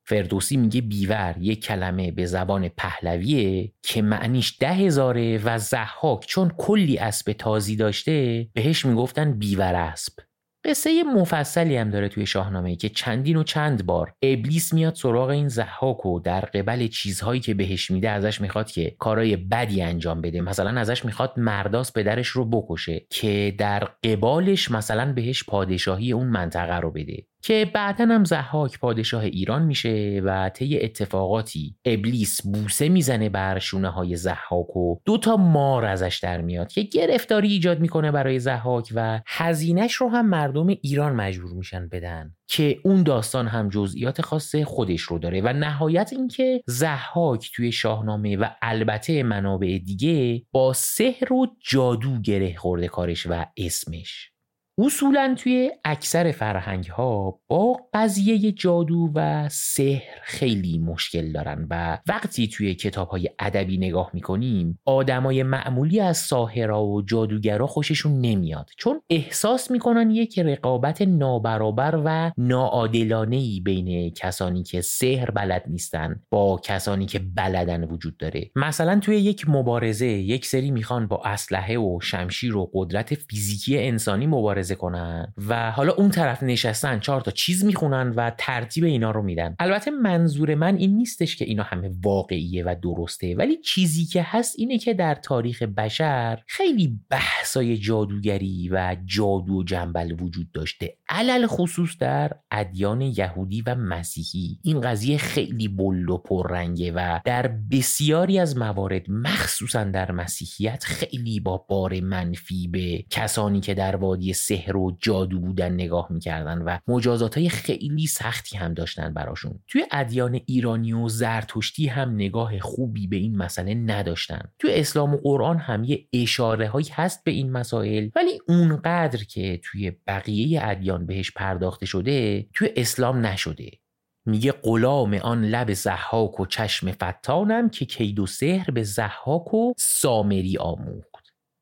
فردوسی میگه بیور یک کلمه به زبان پهلویه که معنیش ده هزاره و زحاک چون کلی اسب تازی داشته بهش می‌گفتن بیور اسب. قصه مفصلی هم داره توی شاهنامه که چندین و چند بار ابلیس میاد سراغ این زحاک و در قبل چیزهایی که بهش میده ازش می‌خواد که کارای بدی انجام بده. مثلا ازش می‌خواد مرداس پدرش رو بکشه که در قبالش مثلا بهش پادشاهی اون منطقه رو بده. که بعدا هم زحاک پادشاه ایران میشه و طی اتفاقاتی ابلیس بوسه می‌زنه بر شونه های زحاک و دو تا مار ازش در میاد که گرفتاری ایجاد می‌کنه برای زحاک و هزینهش رو هم مردم ایران مجبور میشن بدن که اون داستان هم جزئیات خاص خودش رو داره و نهایت اینکه زحاک توی شاهنامه و البته منابع دیگه با سحر و جادو گره خورده کارش و اسمش. اصولا توی اکثر فرهنگ ها با قضیه جادو و سحر خیلی مشکل دارن و وقتی توی کتاب های ادبی نگاه می‌کنیم آدمای معمولی از ساهرا و جادوگرا خوششون نمیاد. چون احساس می‌کنن یک رقابت نابرابر و ناعادلانه ای بین کسانی که سحر بلد نیستن با کسانی که بلدن وجود داره. مثلا توی یک مبارزه یک سری می‌خوان با اسلحه و شمشیر و قدرت فیزیکی انسانی مبارزه کنن و حالا اون طرف نشستن چهار تا چیز می‌خونن و ترتیب اینا رو میدن. البته منظور من این نیستش که اینا همه واقعیه و درسته ولی چیزی که هست اینه که در تاریخ بشر خیلی بحثای جادوگری و جادو و جنبل وجود داشته علل خصوص در ادیان یهودی و مسیحی. این قضیه خیلی بلد و پررنگه و در بسیاری از موارد مخصوصا در مسیحیت خیلی با بار منفی به کسانی که در وادی سحر و جادو بودن نگاه می‌کردن و مجازات های خیلی سختی هم داشتن براشون. توی ادیان ایرانی و زرتشتی هم نگاه خوبی به این مسئله نداشتن. توی اسلام و قرآن هم یه اشاره هایی هست به این مسائل ولی اونقدر که توی بقیه ادیان بهش پرداخته شده توی اسلام نشده. میگه غلام آن لب زحاک و چشم فتانم که کید و سحر به زحاک و سامری آموخت.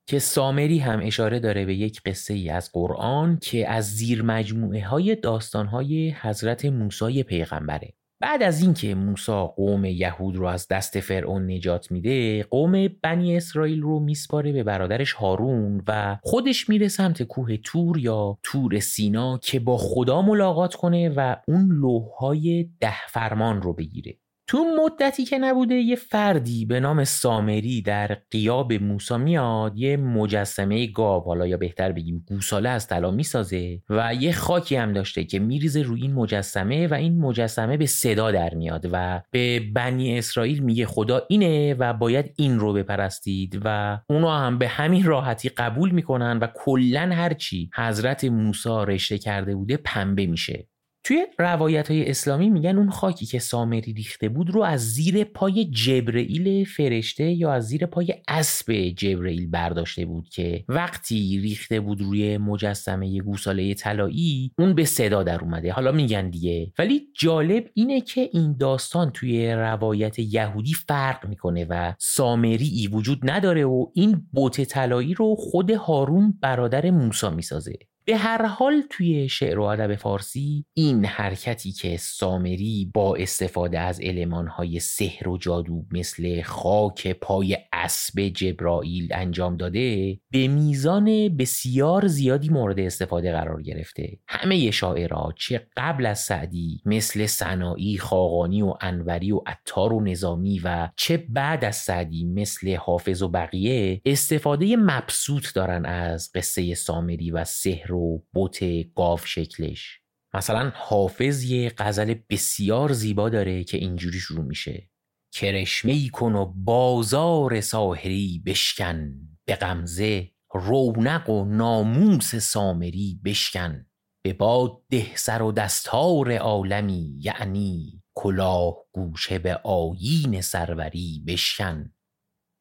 که سامری هم اشاره داره به یک قصه ای از قرآن که از زیر مجموعه های داستان های حضرت موسی پیغمبره. بعد از اینکه موسی قوم یهود رو از دست فرعون نجات میده قوم بنی اسرائیل رو میسپاره به برادرش هارون و خودش میره سمت کوه تور یا تور سینا که با خدا ملاقات کنه و اون لوحهای ده فرمان رو بگیره. تو مدتی که نبوده یه فردی به نام سامری در قیاب موسا میاد یه مجسمه گاو حالا یا بهتر بگیم گوساله از طلا می‌سازه و یه خاکی هم داشته که میریزه روی این مجسمه و این مجسمه به صدا در میاد و به بنی اسرائیل میگه خدا اینه و باید این رو بپرستید و اونا هم به همین راحتی قبول می‌کنن و کلا هرچی حضرت موسی رشته کرده بوده پنبه میشه. توی روایت های اسلامی میگن اون خاکی که سامری ریخته بود رو از زیر پای جبرئیل فرشته یا از زیر پای اسب جبرئیل برداشته بود که وقتی ریخته بود روی مجسمه گوساله طلایی اون به صدا در اومده. حالا میگن دیگه. ولی جالب اینه که این داستان توی روایت یهودی فرق می‌کنه و سامری ای وجود نداره و این بوت طلایی رو خود هارون برادر موسی می‌سازه. به هر حال توی شعر و ادب فارسی این حرکتی که سامری با استفاده از المانهای سحر و جادو مثل خاک پای اسب جبرائیل انجام داده به میزان بسیار زیادی مورد استفاده قرار گرفته. همه شاعرها چه قبل از سعدی مثل سنایی، خاقانی و انوری و عطار و نظامی و چه بعد از سعدی مثل حافظ و بقیه استفاده مبسوط دارن از قصه سامری و سحر و بوت گاو شکلش. مثلا حافظ یه غزل بسیار زیبا داره که اینجوری شروع میشه. کرشمه کن و بازار ساحری بشکن. به غمزه رونق و ناموس سامری بشکن. به باد ده سر و دستار عالمی یعنی کلاه گوشه به آیین سروری بشکن.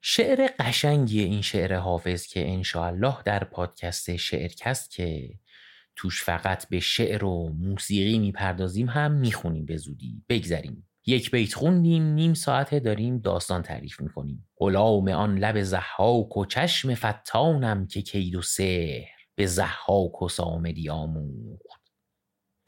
شعر قشنگی این شعر حافظ که انشاءالله در پادکست شعرکست که توش فقط به شعر و موسیقی می‌پردازیم هم می‌خونیم به زودی. بگذریم. یک بیت خوندیم نیم ساعته داریم داستان تعریف می‌کنیم. غلام آن لب زحاک و چشم فتانم که کید و سحر. به زحاک و سامری آموخت.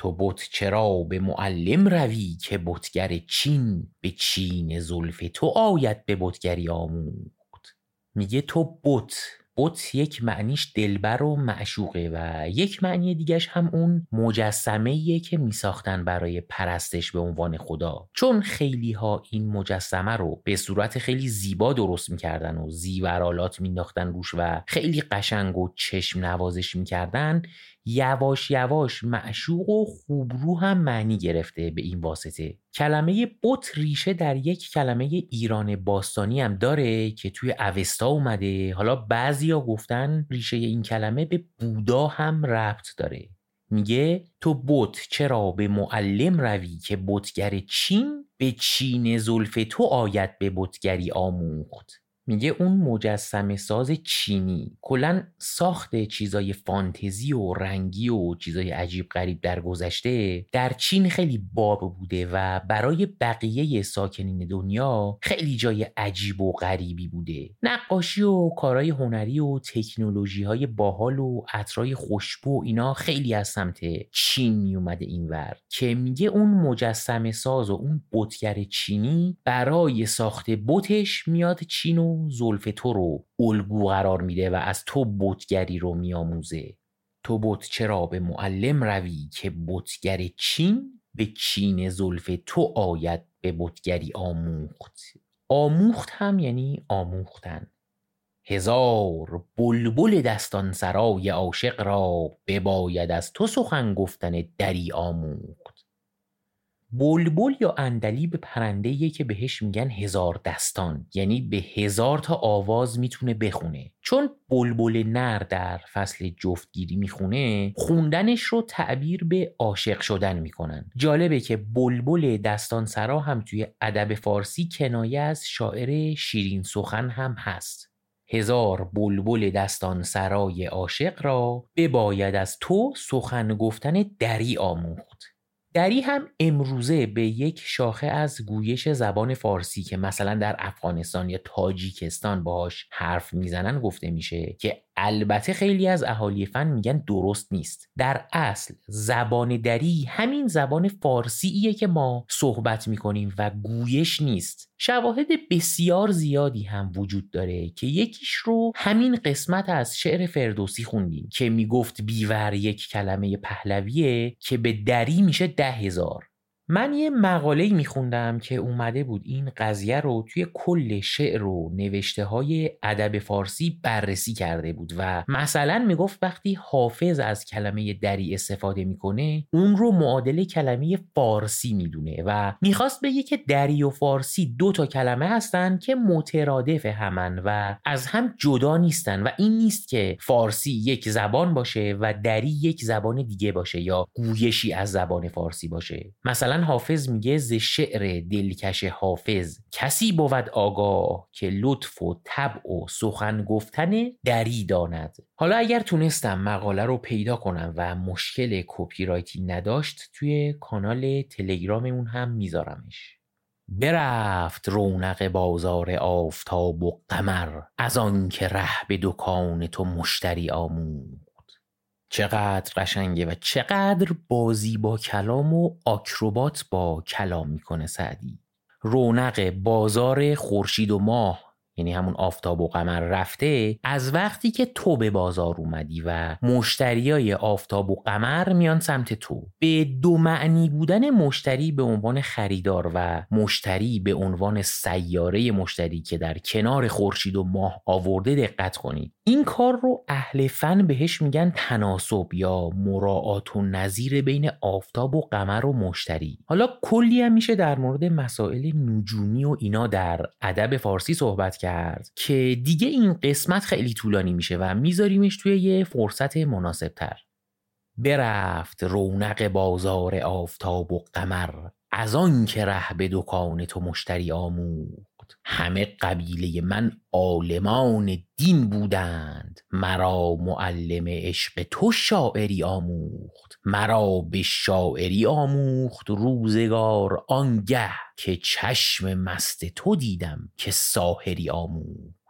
تو بت چرا به معلم روی که بتگر چین به چین زلف تو آید به بتگری آموخت؟ میگه تو بت بت یک معنیش دلبر و معشوقه و یک معنی دیگش هم اون مجسمه که میساختن برای پرستش به عنوان خدا. چون خیلی ها این مجسمه رو به صورت خیلی زیبا درست می‌کردن و زیورالات مینداختن روش و خیلی قشنگ و چشم نوازش می‌کردن یواش یواش معشوق و خوبرو هم معنی گرفته به این واسطه. کلمه بت ریشه در یک کلمه ایران باستانی هم داره که توی اوستا اومده. حالا بعضیا گفتن ریشه این کلمه به بودا هم ربط داره. میگه تو بت چرا به معلم روی که بتگر چین؟ به چین زلف تو آید به بتگری آموخت. میگه اون مجسم ساز چینی. کلا ساخت چیزای فانتزی و رنگی و چیزای عجیب غریب در گذشته در چین خیلی باب بوده و برای بقیه ساکنین دنیا خیلی جای عجیب و غریبی بوده. نقاشی و کارهای هنری و تکنولوژی های باحال و عطرای خوشبو و اینا خیلی از سمت چین میومده اینور که میگه اون مجسم ساز و اون بتگر چینی برای ساخت بتش میاد چین و زلف تو رو الگو قرار میده و از تو بتگری رو میآموزه. تو بت چرا به معلم روی که بتگر چین؟ به چین زلف تو آید به بتگری آموخت. آموخت هم یعنی آموختن. هزار بلبل دستان سرای عاشق را بباید از تو سخن گفتن دری آموخت. بلبل یا اندلیب پرنده که بهش میگن هزار دستان. یعنی به هزار تا آواز می‌تونه بخونه. چون بلبل نر در فصل جفتگیری می‌خونه خوندنش رو تعبیر به عاشق شدن می‌کنن. جالبه که بلبل دستان سرا هم توی ادب فارسی کنایه از شاعر شیرین سخن هم هست. هزار بلبل دستان سرای عاشق را بباید از تو سخن گفتن دری آموخت. دری هم امروزه به یک شاخه از گویش زبان فارسی که مثلا در افغانستان یا تاجیکستان باهاش حرف می‌زنن گفته میشه که البته خیلی از اهالی فن میگن درست نیست. در اصل زبان دری همین زبان فارسیه که ما صحبت می‌کنیم و گویش نیست. شواهد بسیار زیادی هم وجود داره که یکیش رو همین قسمت از شعر فردوسی خوندیم که می‌گفت بیور یک کلمه پهلویه که به دری میشه ده هزار. من یه مقاله میخوندم که اومده بود این قضیه رو توی کل شعر و نوشته های ادب فارسی بررسی کرده بود و مثلا می‌گفت وقتی حافظ از کلمه دری استفاده می‌کنه اون رو معادل کلمه فارسی می‌دونه و می‌خواست بگه که دری و فارسی دو تا کلمه هستن که مترادف همن و از هم جدا نیستن و این نیست که فارسی یک زبان باشه و دری یک زبان دیگه باشه یا گویشی از زبان فارسی باشه. مثلا حافظ میگه ز شعر دلکش حافظ کسی بود آگاه که لطف و طبع و سخن گفتن دری داند. حالا اگر تونستم مقاله رو پیدا کنم و مشکل کپی رایتی نداشت توی کانال تلگراممون هم میذارمش. برفت رونق بازار آفتاب و قمر از آن که ره به دکان تو مشتری آمون چقدر قشنگه و چقدر بازی با کلام و آکروبات با کلام می‌کنه سعدی. رونق بازار خورشید و ماه یعنی همون آفتاب و قمر رفته از وقتی که تو به بازار اومدی و مشتریای آفتاب و قمر میان سمت تو. به دو معنی بودن مشتری به عنوان خریدار و مشتری به عنوان سیاره مشتری که در کنار خورشید و ماه آورده دقت کنید. این کار رو اهل فن بهش میگن تناسب یا مراعات و نظیر بین آفتاب و قمر و مشتری. حالا کلی هم میشه در مورد مسائل نجومی و اینا در ادب فارسی صحبت کرد که دیگه این قسمت خیلی طولانی میشه و میذاریمش توی یه فرصت مناسب تر برفت رونق بازار آفتاب و قمر از آن که ره به دکان تو مشتری آموخت. همه قبیله من عالمان دین بودند. مرا معلم عشق تو شاعری آموخت. مرا به شاعری آموخت روزگار آنگه که چشم مست تو دیدم که ساحری آموخت.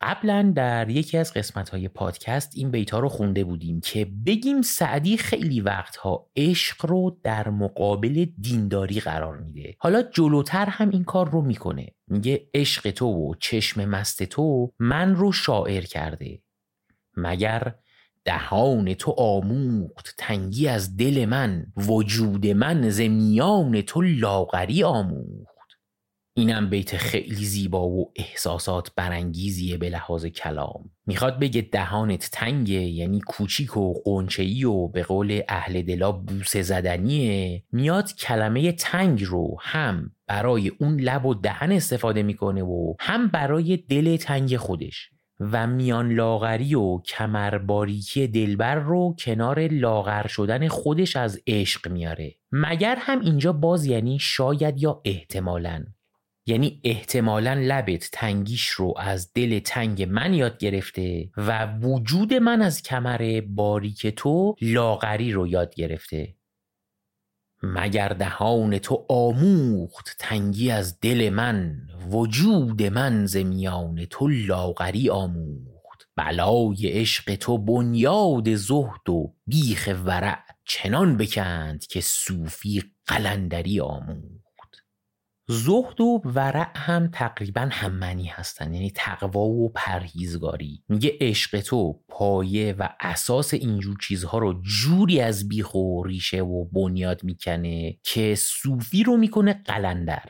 قبلا در یکی از قسمت های پادکست این بیتا رو خونده بودیم که بگیم سعدی خیلی وقتها عشق رو در مقابل دینداری قرار میده. حالا جلوتر هم این کار رو می‌کنه. میگه عشق تو و چشم مست تو من رو شاعر کرده. مگر دهان تو آموخت تنگی از دل من وجود من ز میان تو لاغری آموخت. اینم بیت خیلی زیبا و احساسات برانگیزیه به لحاظ کلام. می‌خواد بگه دهانت تنگه یعنی کوچیک و قنچه‌ای و به قول اهل دلا بوسه زدنیه. میاد کلمه تنگ رو هم برای اون لب و دهن استفاده می‌کنه و هم برای دل تنگ خودش و میان لاغری و کمر باریکی دلبر رو کنار لاغر شدن خودش از عشق میاره. مگر هم اینجا باز یعنی شاید یا احتمالاً. یعنی احتمالا لبت تنگیش رو از دل تنگ من یاد گرفته و وجود من از کمر باریک تو لاغری رو یاد گرفته. مگر دهان تو آموخت تنگی از دل من وجود من ز میان تو لاغری آموخت. بلای عشق تو بنیاد زهد و بیخ ورع چنان بکند که صوفی قلندری آموخت. زهد و ورع هم تقریبا هم معنی هستن. یعنی تقوا و پرهیزگاری. میگه عشق تو پایه و اساس اینجور چیزها رو جوری از بیخ و ریشه و بنیاد می‌کنه که صوفی رو می‌کنه قلندر.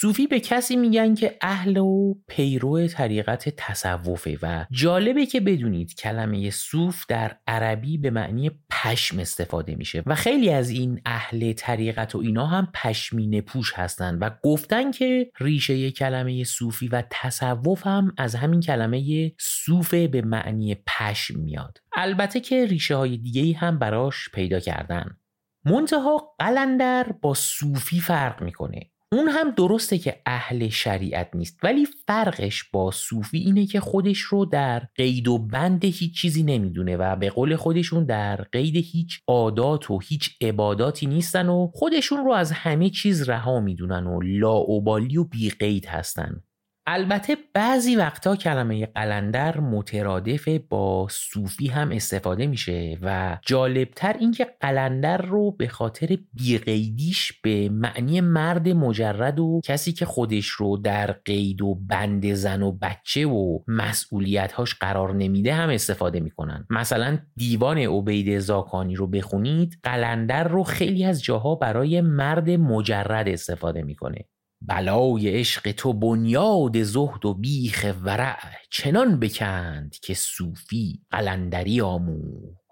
صوفی به کسی میگن که اهل و پیرو طریقت تصوفه و جالبه که بدونید کلمه صوف در عربی به معنی پشم استفاده میشه و خیلی از این اهل طریقت و اینا هم پشمینه پوش هستن و گفتن که ریشه کلمه صوفی و تصوف هم از همین کلمه صوفه به معنی پشم میاد. البته که ریشه های دیگه هم براش پیدا کردن. منتها قلندر با صوفی فرق می‌کنه. اون هم درسته که اهل شریعت نیست ولی فرقش با صوفی اینه که خودش رو در قید و بند هیچ چیزی نمی‌دونه و به قول خودشون در قید هیچ عادات و هیچ عباداتی نیستن و خودشون رو از همه چیز رها می‌دونن و لاعبالی و بی قید هستن. البته بعضی وقتا کلمه قلندر مترادف با صوفی هم استفاده میشه و جالبتر اینکه قلندر رو به خاطر بیقیدیش به معنی مرد مجرد و کسی که خودش رو در قید و بند زن و بچه و مسئولیتهاش قرار نمیده هم استفاده می‌کنن. مثلا دیوان عبید زاکانی رو بخونید قلندر رو خیلی از جاها برای مرد مجرد استفاده می‌کنه. بلای عشق تو بنیاد زهد و بیخ ورع چنان بکند که صوفی قلندری آموخت.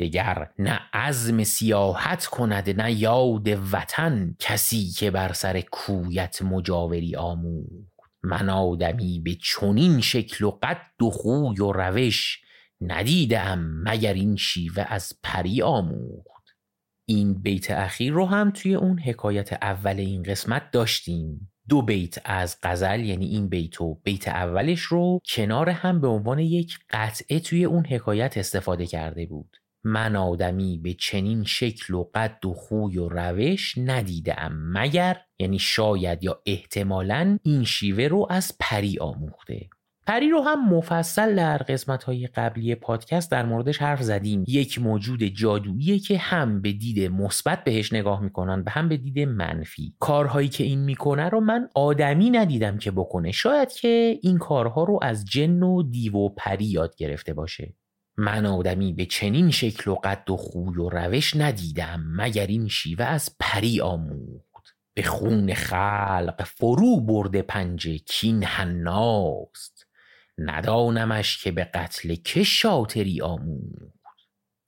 دگر نه عزم سیاحت کند نه یاد وطن کسی که بر سر کویت مجاوری آموخت. من آدمی به چنین شکل و قد و خوی و روش ندیدم مگر این شیوه از پری آموخت. این بیت اخیر رو هم توی اون حکایت اول این قسمت داشتیم. دو بیت از غزل یعنی این بیت و بیت اولش رو کنار هم به عنوان یک قطعه توی اون حکایت استفاده کرده بود. من آدمی به چنین شکل و قد و خوی و روش ندیدم مگر؟ یعنی شاید یا احتمالا این شیوه رو از پری آموخته. پری رو هم مفصل در قسمت های قبلی پادکست در موردش حرف زدیم. یک موجود جادویی که هم به دید مثبت بهش نگاه می‌کنن و هم به دید منفی. کارهایی که این می‌کنه رو من آدمی ندیدم که بکنه. شاید که این کارها رو از جن و دیو و پری یاد گرفته باشه. من آدمی به چنین شکل و قد و خوی و روش ندیدم مگر این شیوه از پری آموخت. به خون خلق فرو برده پنجه کین حناست ندانمش که به قتل که شاطری آموخت.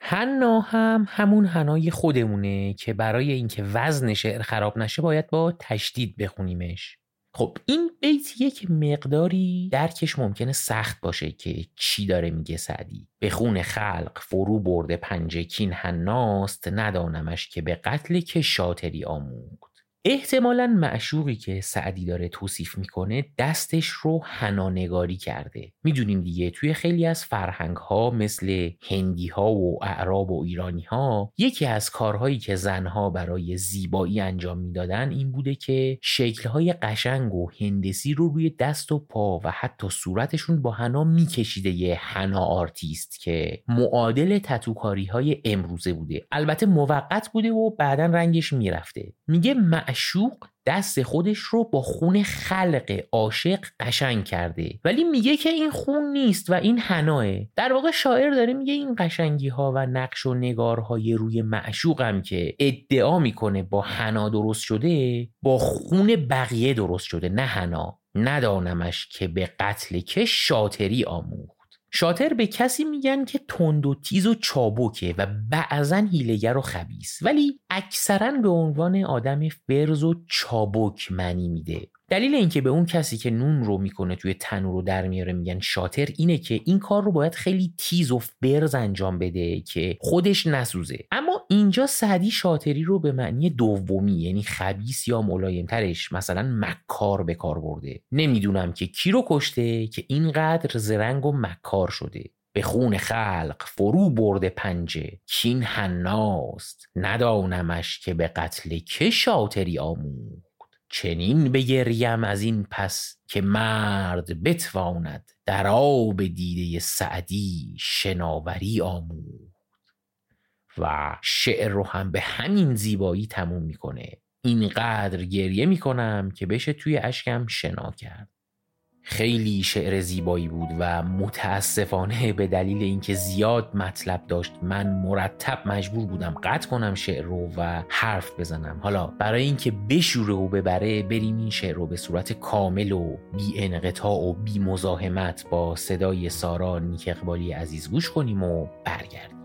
حنا هم همون حنای خودمونه که برای اینکه وزن شعر خراب نشه باید با تشدید بخونیمش. خب این بیت یک مقداری درکش ممکنه سخت باشه که چی داره میگه سعدی. به خون خلق فرو برده پنجه کین حناست ندانمش که به قتل که شاطری آموخت. احتمالا معشوقی که سعدی داره توصیف می‌کنه دستش رو هنانگاری کرده. می‌دونیم دیگه توی خیلی از فرهنگ ها مثل هندی ها و اعراب و ایرانی ها یکی از کارهایی که زنها برای زیبایی انجام می‌دادن این بوده که شکلهای قشنگ و هندسی رو روی دست و پا و حتی صورتشون با حنا میکشیده یه henna artist که معادل تتوکاری های امروزه بوده. البته موقت بوده و بعدا رنگش می‌رفته. میگه معشوق دست خودش رو با خون خلق عاشق قشنگ کرده. ولی میگه که این خون نیست و این حناست. در واقع شاعر داره میگه این قشنگی ها و نقش و نگارهای روی معشوقم که ادعا می‌کنه با حنا درست شده با خون بقیه درست شده. نه حنا ندانمش که به قتل که شاطری آموخت. شاتر به کسی میگن که تند و تیز و چابکه و بعضا هیلگر و خبیس ولی اکثرا به عنوان آدم فرز و چابک معنی میده. دلیل اینکه به اون کسی که نون رو می‌کنه توی تنور رو در میاره میگن شاتر اینه که این کار رو باید خیلی تیز و فرز انجام بده که خودش نسوزه. اما اینجا سعدی شاتری رو به معنی دومی یعنی خبیس یا ملایمترش مثلا مکار به کار برده. نمی‌دونم که کی رو کشته که اینقدر زرنگ و مکار شده. به خون خلق فرو برده پنجه. کین حناست ندانمش که به قتل که شاتری آمون چنین بگریم از این پس که مرد بتواند در آب دیده سعدی شناوری آمود و شعر رو هم به همین زیبایی تموم می‌کنه. اینقدر گریه می‌کنم که بشه توی اشکم شنا کرد. خیلی شعر زیبایی بود و متاسفانه به دلیل اینکه زیاد مطلب داشت من مرتب مجبور بودم قطع کنم شعر رو و حرف بزنم. حالا برای اینکه بشوره و ببره بریم این شعر رو به صورت کامل و بی انقطاع و بی مزاحمت با صدای سارا نیک اقبالی عزیز گوش کنیم و برگردیم.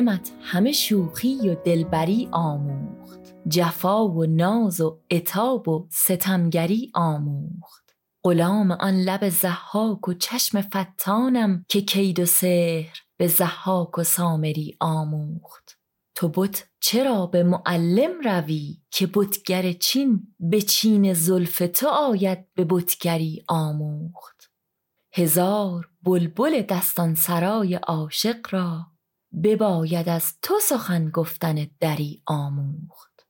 معلمت همه شوخی و دلبری آموخت. جفا و ناز و اتاب و ستمگری آموخت. غلام آن لب زحاک و چشم فتانم که کید و سحر به زحاک و سامری آموخت. تو بت چرا به معلم روی که بتگر چین به چین زلف تو آید به بتگری آموخت؟ هزار بلبل دستان سرای عاشق را بباید از تو سخن گفتن دری آموخت.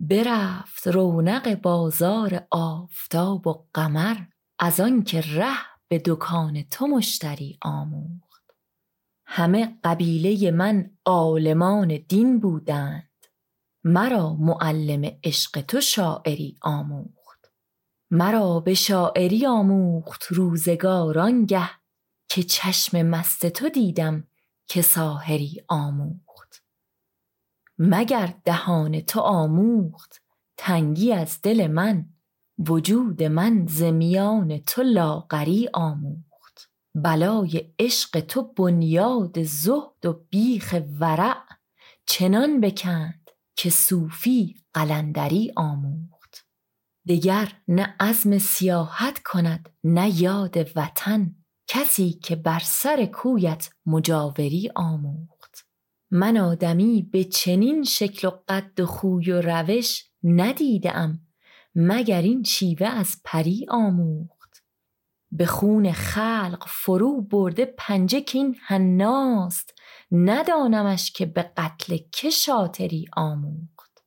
برفت رونق بازار آفتاب و قمر از آنکه ره به دکان تو مشتری آموخت. همه قبیله من عالمان دین بودند مرا معلم عشق تو شاعری آموخت. مرا به شاعری آموخت روزگار آنگه که چشم مست تو دیدم که ساحری آموخت. مگر دهان تو آموخت؟ تنگی از دل من وجود من زمیان تو لاغری آموخت. بلای عشق تو بنیاد زهد و بیخ ورع چنان بکند که صوفی قلندری آموخت. دگر نه عزم سیاحت کند نه یاد وطن. کسی که بر سر کویت مجاوری آموخت. من آدمی به چنین شکل و قد و خوی و روش ندیدم مگر این شیوه از پری آموخت. به خون خلق فرو برده پنجه که این حناست ندانمش که به قتل که شاطری آموخت.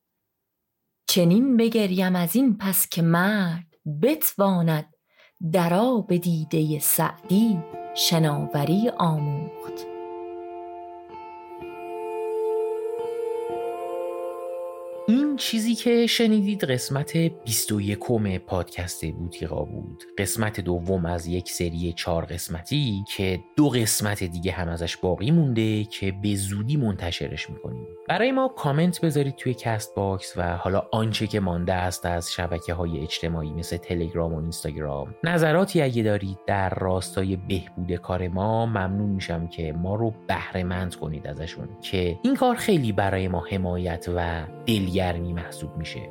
چنین بگریم از این پس که مرد بتواند در آب دیده سعدی شناوری آموخت. چیزی که شنیدید قسمت 21 پادکست بوتیقا بود. قسمت دوم از یک سری چهار قسمتی که دو قسمت دیگه هم ازش باقی مونده که به زودی منتشرش می‌کنیم. برای ما کامنت بذارید توی کست باکس و حالا آنچه که مانده است از شبکه های اجتماعی مثل تلگرام و اینستاگرام نظراتی اگه دارید در راستای بهبود کار ما ممنون میشم که ما رو بهره کنید ازشون که این کار خیلی برای ما حمایت و دلگرمی محسوب میشه.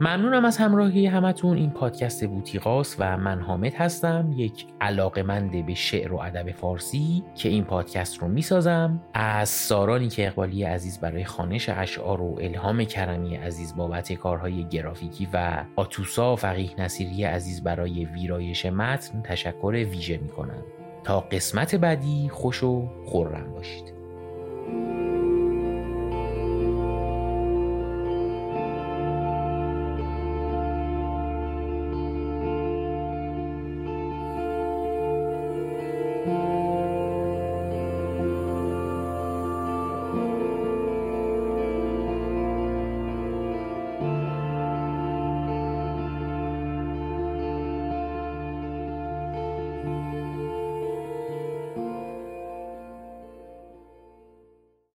ممنونم از همراهی همتون. این پادکست بوتیقاس و من حامد هستم یک علاقمند به شعر و ادب فارسی که این پادکست رو می‌سازم. از سارانی که اقبالی عزیز برای خانش اشعار و الهام کرمی عزیز بابت کارهای گرافیکی و آتوسا فقیه نصیری عزیز برای ویرایش متن تشکر ویژه می‌کنم. تا قسمت بعدی خوش و خورم باشید.